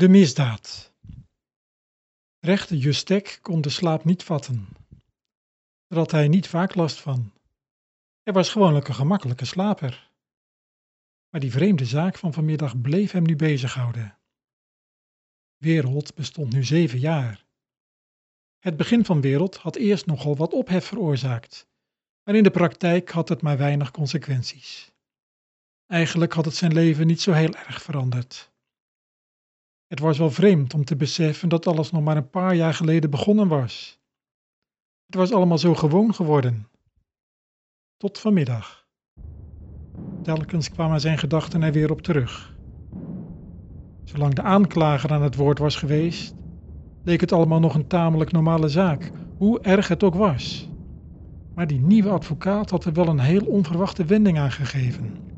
De misdaad. Rechter Justek kon de slaap niet vatten. Daar had hij niet vaak last van. Hij was gewoonlijk een gemakkelijke slaper. Maar die vreemde zaak van vanmiddag bleef hem nu bezighouden. Wereld bestond nu zeven jaar. Het begin van Wereld had eerst nogal wat ophef veroorzaakt, maar in de praktijk had het maar weinig consequenties. Eigenlijk had het zijn leven niet zo heel erg veranderd. Het was wel vreemd om te beseffen dat alles nog maar een paar jaar geleden begonnen was. Het was allemaal zo gewoon geworden. Tot vanmiddag. Telkens kwamen zijn gedachten er weer op terug. Zolang de aanklager aan het woord was geweest, leek het allemaal nog een tamelijk normale zaak, hoe erg het ook was. Maar die nieuwe advocaat had er wel een heel onverwachte wending aan gegeven.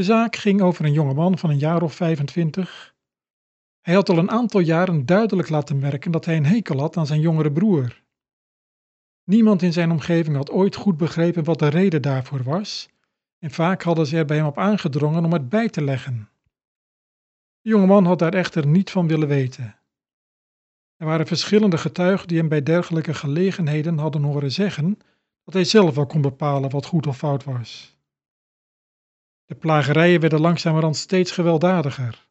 De zaak ging over een jongeman van een jaar of 25. Hij had al een aantal jaren duidelijk laten merken dat hij een hekel had aan zijn jongere broer. Niemand in zijn omgeving had ooit goed begrepen wat de reden daarvoor was, en vaak hadden ze er bij hem op aangedrongen om het bij te leggen. De jongeman had daar echter niet van willen weten. Er waren verschillende getuigen die hem bij dergelijke gelegenheden hadden horen zeggen dat hij zelf wel kon bepalen wat goed of fout was. De plagerijen werden langzamerhand steeds gewelddadiger.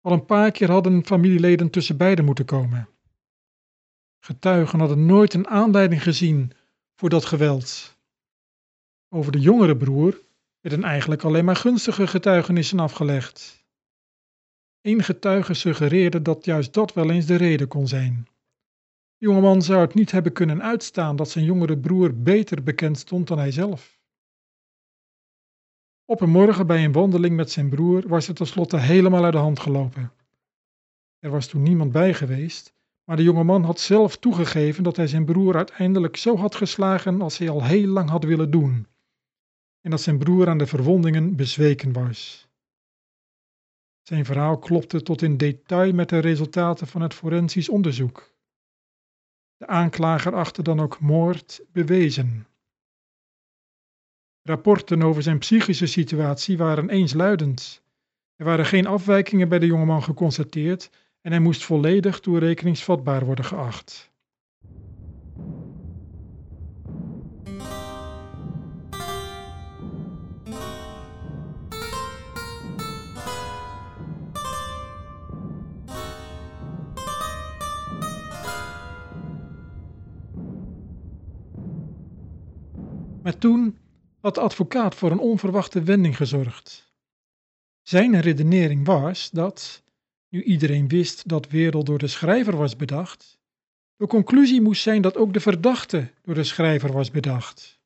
Al een paar keer hadden familieleden tussen beiden moeten komen. Getuigen hadden nooit een aanleiding gezien voor dat geweld. Over de jongere broer werden eigenlijk alleen maar gunstige getuigenissen afgelegd. Eén getuige suggereerde dat juist dat wel eens de reden kon zijn. De jongeman zou het niet hebben kunnen uitstaan dat zijn jongere broer beter bekend stond dan hij zelf. Op een morgen bij een wandeling met zijn broer was het tenslotte helemaal uit de hand gelopen. Er was toen niemand bij geweest, maar de jonge man had zelf toegegeven dat hij zijn broer uiteindelijk zo had geslagen als hij al heel lang had willen doen, en dat zijn broer aan de verwondingen bezweken was. Zijn verhaal klopte tot in detail met de resultaten van het forensisch onderzoek. De aanklager achtte dan ook moord bewezen. Rapporten over zijn psychische situatie waren eensluidend. Er waren geen afwijkingen bij de jongeman geconstateerd en hij moest volledig toerekeningsvatbaar worden geacht. Maar toen had de advocaat voor een onverwachte wending gezorgd. Zijn redenering was dat, nu iedereen wist dat Wereld door de schrijver was bedacht, de conclusie moest zijn dat ook de verdachte door de schrijver was bedacht.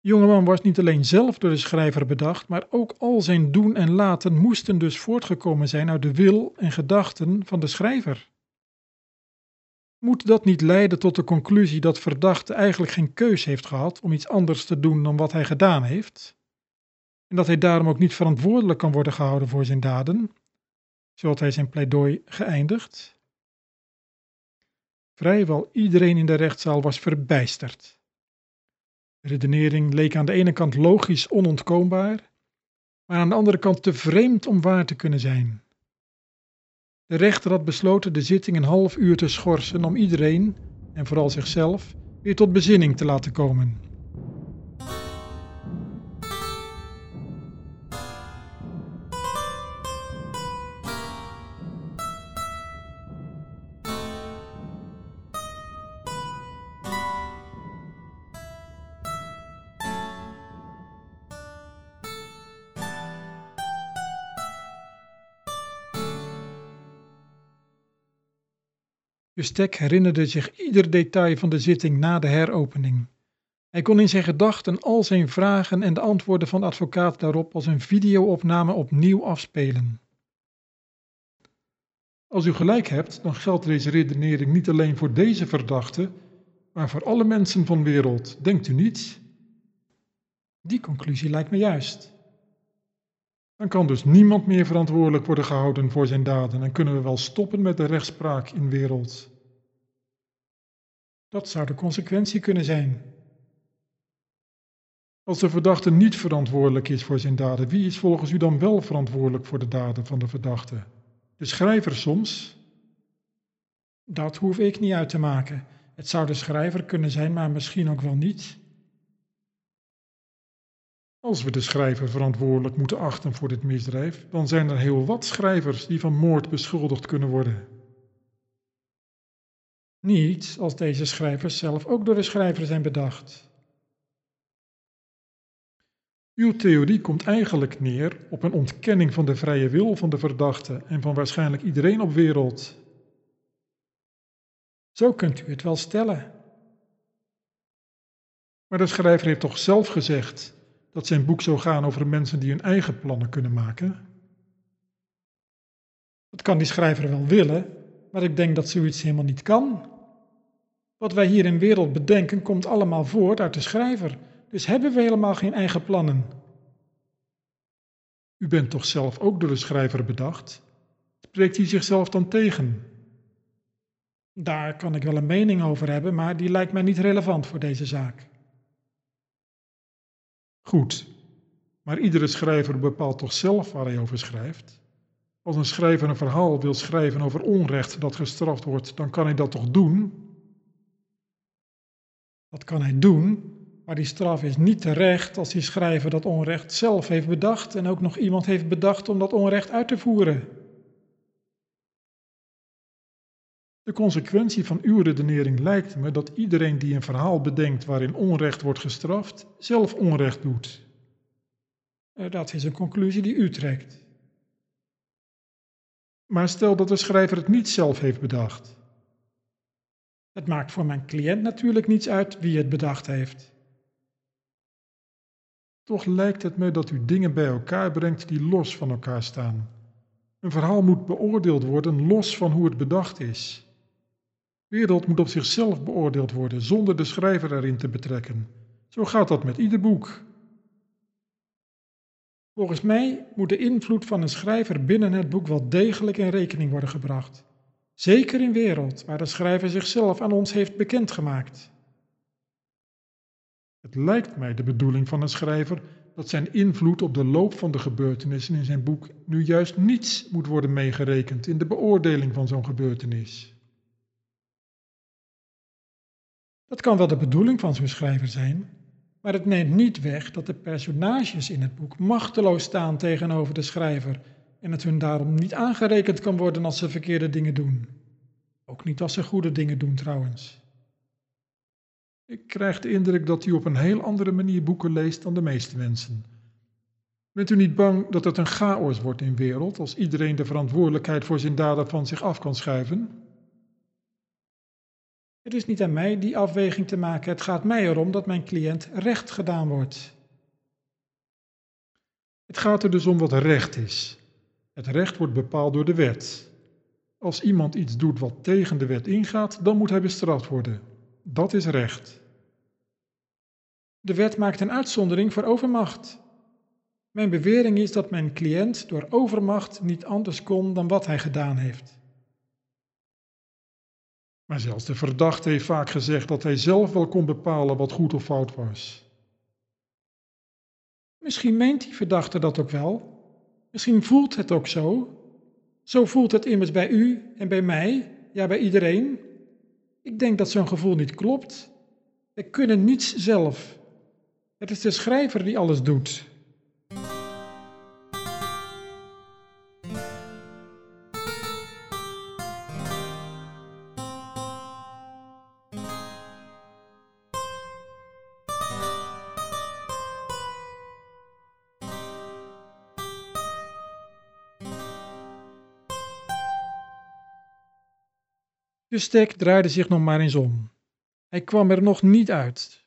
De jongeman was niet alleen zelf door de schrijver bedacht, maar ook al zijn doen en laten moesten dus voortgekomen zijn uit de wil en gedachten van de schrijver. Moet dat niet leiden tot de conclusie dat verdachte eigenlijk geen keus heeft gehad om iets anders te doen dan wat hij gedaan heeft? En dat hij daarom ook niet verantwoordelijk kan worden gehouden voor zijn daden? Zo had hij zijn pleidooi geëindigd. Vrijwel iedereen in de rechtszaal was verbijsterd. De redenering leek aan de ene kant logisch onontkoombaar, maar aan de andere kant te vreemd om waar te kunnen zijn. De rechter had besloten de zitting een half uur te schorsen om iedereen, en vooral zichzelf, weer tot bezinning te laten komen. Justek herinnerde zich ieder detail van de zitting na de heropening. Hij kon in zijn gedachten al zijn vragen en de antwoorden van de advocaat daarop als een videoopname opnieuw afspelen. Als u gelijk hebt, dan geldt deze redenering niet alleen voor deze verdachte, maar voor alle mensen van de wereld, denkt u niet? Die conclusie lijkt me juist. Dan kan dus niemand meer verantwoordelijk worden gehouden voor zijn daden en kunnen we wel stoppen met de rechtspraak in wereld. Dat zou de consequentie kunnen zijn. Als de verdachte niet verantwoordelijk is voor zijn daden, wie is volgens u dan wel verantwoordelijk voor de daden van de verdachte? De schrijver soms? Dat hoef ik niet uit te maken. Het zou de schrijver kunnen zijn, maar misschien ook wel niet. Als we de schrijver verantwoordelijk moeten achten voor dit misdrijf, dan zijn er heel wat schrijvers die van moord beschuldigd kunnen worden. Niet als deze schrijvers zelf ook door de schrijver zijn bedacht. Uw theorie komt eigenlijk neer op een ontkenning van de vrije wil van de verdachte en van waarschijnlijk iedereen op wereld. Zo kunt u het wel stellen. Maar de schrijver heeft toch zelf gezegd dat zijn boek zou gaan over mensen die hun eigen plannen kunnen maken? Dat kan die schrijver wel willen, maar ik denk dat zoiets helemaal niet kan. Wat wij hier in wereld bedenken komt allemaal voort uit de schrijver, dus hebben we helemaal geen eigen plannen. U bent toch zelf ook door de schrijver bedacht? Spreekt hij zichzelf dan tegen? Daar kan ik wel een mening over hebben, maar die lijkt mij niet relevant voor deze zaak. Goed, maar iedere schrijver bepaalt toch zelf waar hij over schrijft? Als een schrijver een verhaal wil schrijven over onrecht dat gestraft wordt, dan kan hij dat toch doen? Dat kan hij doen, maar die straf is niet terecht als die schrijver dat onrecht zelf heeft bedacht en ook nog iemand heeft bedacht om dat onrecht uit te voeren. De consequentie van uw redenering lijkt me dat iedereen die een verhaal bedenkt waarin onrecht wordt gestraft, zelf onrecht doet. Eh, dat is een conclusie die u trekt. Maar stel dat de schrijver het niet zelf heeft bedacht. Het maakt voor mijn cliënt natuurlijk niets uit wie het bedacht heeft. Toch lijkt het me dat u dingen bij elkaar brengt die los van elkaar staan. Een verhaal moet beoordeeld worden los van hoe het bedacht is wereld moet op zichzelf beoordeeld worden zonder de schrijver erin te betrekken. Zo gaat dat met ieder boek. Volgens mij moet de invloed van een schrijver binnen het boek wel degelijk in rekening worden gebracht. Zeker in wereld waar de schrijver zichzelf aan ons heeft bekendgemaakt. Het lijkt mij de bedoeling van een schrijver dat zijn invloed op de loop van de gebeurtenissen in zijn boek nu juist niets moet worden meegerekend in de beoordeling van zo'n gebeurtenis. Dat kan wel de bedoeling van zo'n schrijver zijn, maar het neemt niet weg dat de personages in het boek machteloos staan tegenover de schrijver en het hun daarom niet aangerekend kan worden als ze verkeerde dingen doen. Ook niet als ze goede dingen doen trouwens. Ik krijg de indruk dat u op een heel andere manier boeken leest dan de meeste mensen. Bent u niet bang dat het een chaos wordt in wereld als iedereen de verantwoordelijkheid voor zijn daden van zich af kan schuiven? Het is niet aan mij die afweging te maken. Het gaat mij erom dat mijn cliënt recht gedaan wordt. Het gaat er dus om wat recht is. Het recht wordt bepaald door de wet. Als iemand iets doet wat tegen de wet ingaat, dan moet hij bestraft worden. Dat is recht. De wet maakt een uitzondering voor overmacht. Mijn bewering is dat mijn cliënt door overmacht niet anders kon dan wat hij gedaan heeft. Maar zelfs de verdachte heeft vaak gezegd dat hij zelf wel kon bepalen wat goed of fout was. Misschien meent die verdachte dat ook wel. Misschien voelt het ook zo. Zo voelt het immers bij u en bij mij, ja bij iedereen. Ik denk dat zo'n gevoel niet klopt. We kunnen niets zelf. Het is de schrijver die alles doet. De stek draaide zich nog maar eens om. Hij kwam er nog niet uit.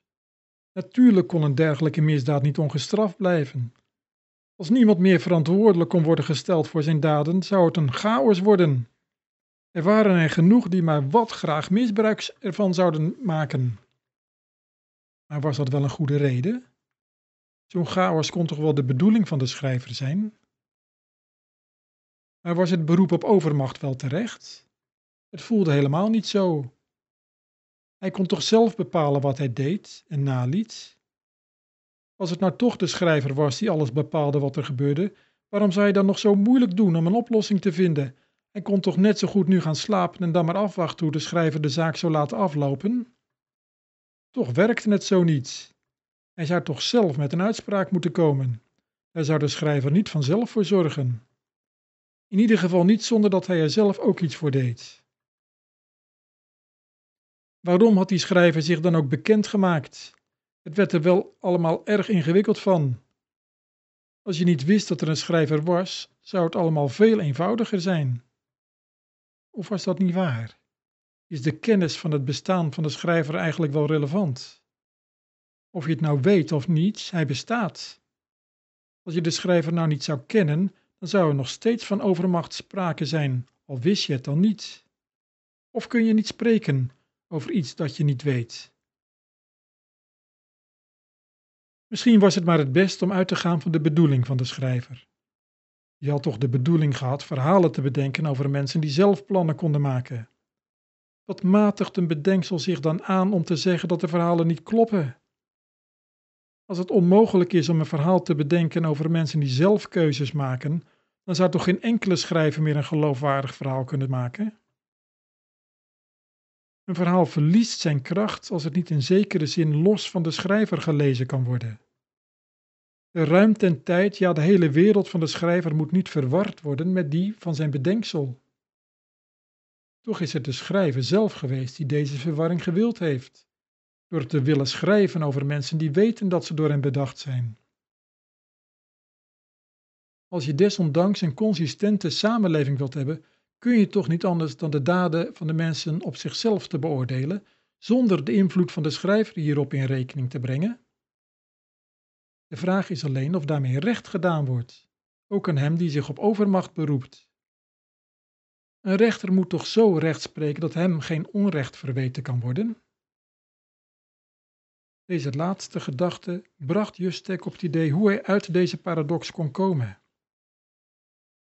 Natuurlijk kon een dergelijke misdaad niet ongestraft blijven. Als niemand meer verantwoordelijk kon worden gesteld voor zijn daden, zou het een chaos worden. Er waren er genoeg die maar wat graag misbruik ervan zouden maken. Maar was dat wel een goede reden? Zo'n chaos kon toch wel de bedoeling van de schrijver zijn? Maar was het beroep op overmacht wel terecht? Het voelde helemaal niet zo. Hij kon toch zelf bepalen wat hij deed en naliet? Als het nou toch de schrijver was die alles bepaalde wat er gebeurde, waarom zou je dan nog zo moeilijk doen om een oplossing te vinden? Hij kon toch net zo goed nu gaan slapen en dan maar afwachten hoe de schrijver de zaak zou laten aflopen? Toch werkte het zo niet. Hij zou toch zelf met een uitspraak moeten komen. Daar zou de schrijver niet vanzelf voor zorgen. In ieder geval niet zonder dat hij er zelf ook iets voor deed. Waarom had die schrijver zich dan ook bekend gemaakt? Het werd er wel allemaal erg ingewikkeld van. Als je niet wist dat er een schrijver was, zou het allemaal veel eenvoudiger zijn. Of was dat niet waar? Is de kennis van het bestaan van de schrijver eigenlijk wel relevant? Of je het nou weet of niet, hij bestaat. Als je de schrijver nou niet zou kennen, dan zou er nog steeds van overmacht sprake zijn, al wist je het dan niet. Of kun je niet spreken over iets dat je niet weet? Misschien was het maar het best om uit te gaan van de bedoeling van de schrijver. Je had toch de bedoeling gehad verhalen te bedenken over mensen die zelf plannen konden maken. Wat matigt een bedenksel zich dan aan om te zeggen dat de verhalen niet kloppen? Als het onmogelijk is om een verhaal te bedenken over mensen die zelf keuzes maken, dan zou toch geen enkele schrijver meer een geloofwaardig verhaal kunnen maken? Een verhaal verliest zijn kracht als het niet in zekere zin los van de schrijver gelezen kan worden. De ruimte en tijd, ja de hele wereld van de schrijver moet niet verward worden met die van zijn bedenksel. Toch is het de schrijver zelf geweest die deze verwarring gewild heeft, door te willen schrijven over mensen die weten dat ze door hem bedacht zijn. Als je desondanks een consistente samenleving wilt hebben, kun je toch niet anders dan de daden van de mensen op zichzelf te beoordelen, zonder de invloed van de schrijver hierop in rekening te brengen? De vraag is alleen of daarmee recht gedaan wordt, ook aan hem die zich op overmacht beroept. Een rechter moet toch zo recht spreken dat hem geen onrecht verweten kan worden? Deze laatste gedachte bracht Justek op het idee hoe hij uit deze paradox kon komen.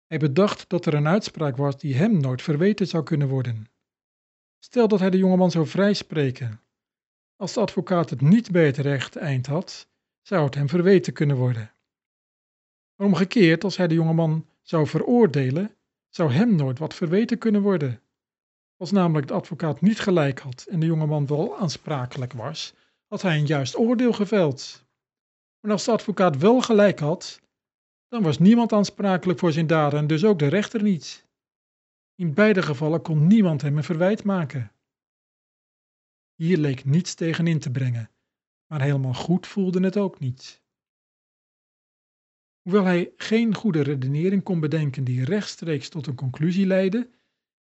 Hij bedacht dat er een uitspraak was die hem nooit verweten zou kunnen worden. Stel dat hij de jongeman zou vrijspreken. Als de advocaat het niet bij het recht eind had, zou het hem verweten kunnen worden. Maar omgekeerd, als hij de jongeman zou veroordelen, zou hem nooit wat verweten kunnen worden. Als namelijk de advocaat niet gelijk had en de jongeman wel aansprakelijk was, had hij een juist oordeel geveld. Maar als de advocaat wel gelijk had, dan was niemand aansprakelijk voor zijn daden en dus ook de rechter niet. In beide gevallen kon niemand hem een verwijt maken. Hier leek niets tegen in te brengen, maar helemaal goed voelde het ook niet. Hoewel hij geen goede redenering kon bedenken die rechtstreeks tot een conclusie leidde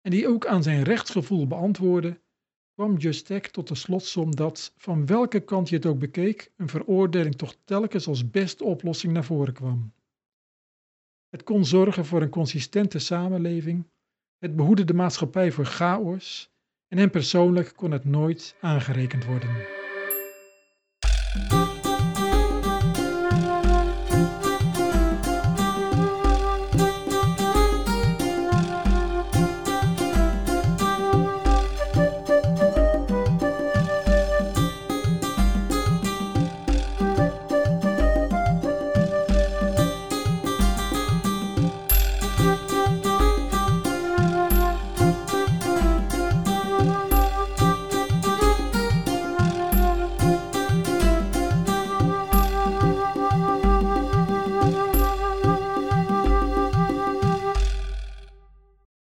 en die ook aan zijn rechtsgevoel beantwoordde, kwam Justek tot de slotsom dat, van welke kant je het ook bekeek, een veroordeling toch telkens als beste oplossing naar voren kwam. Het kon zorgen voor een consistente samenleving, het behoedde de maatschappij voor chaos en hem persoonlijk kon het nooit aangerekend worden.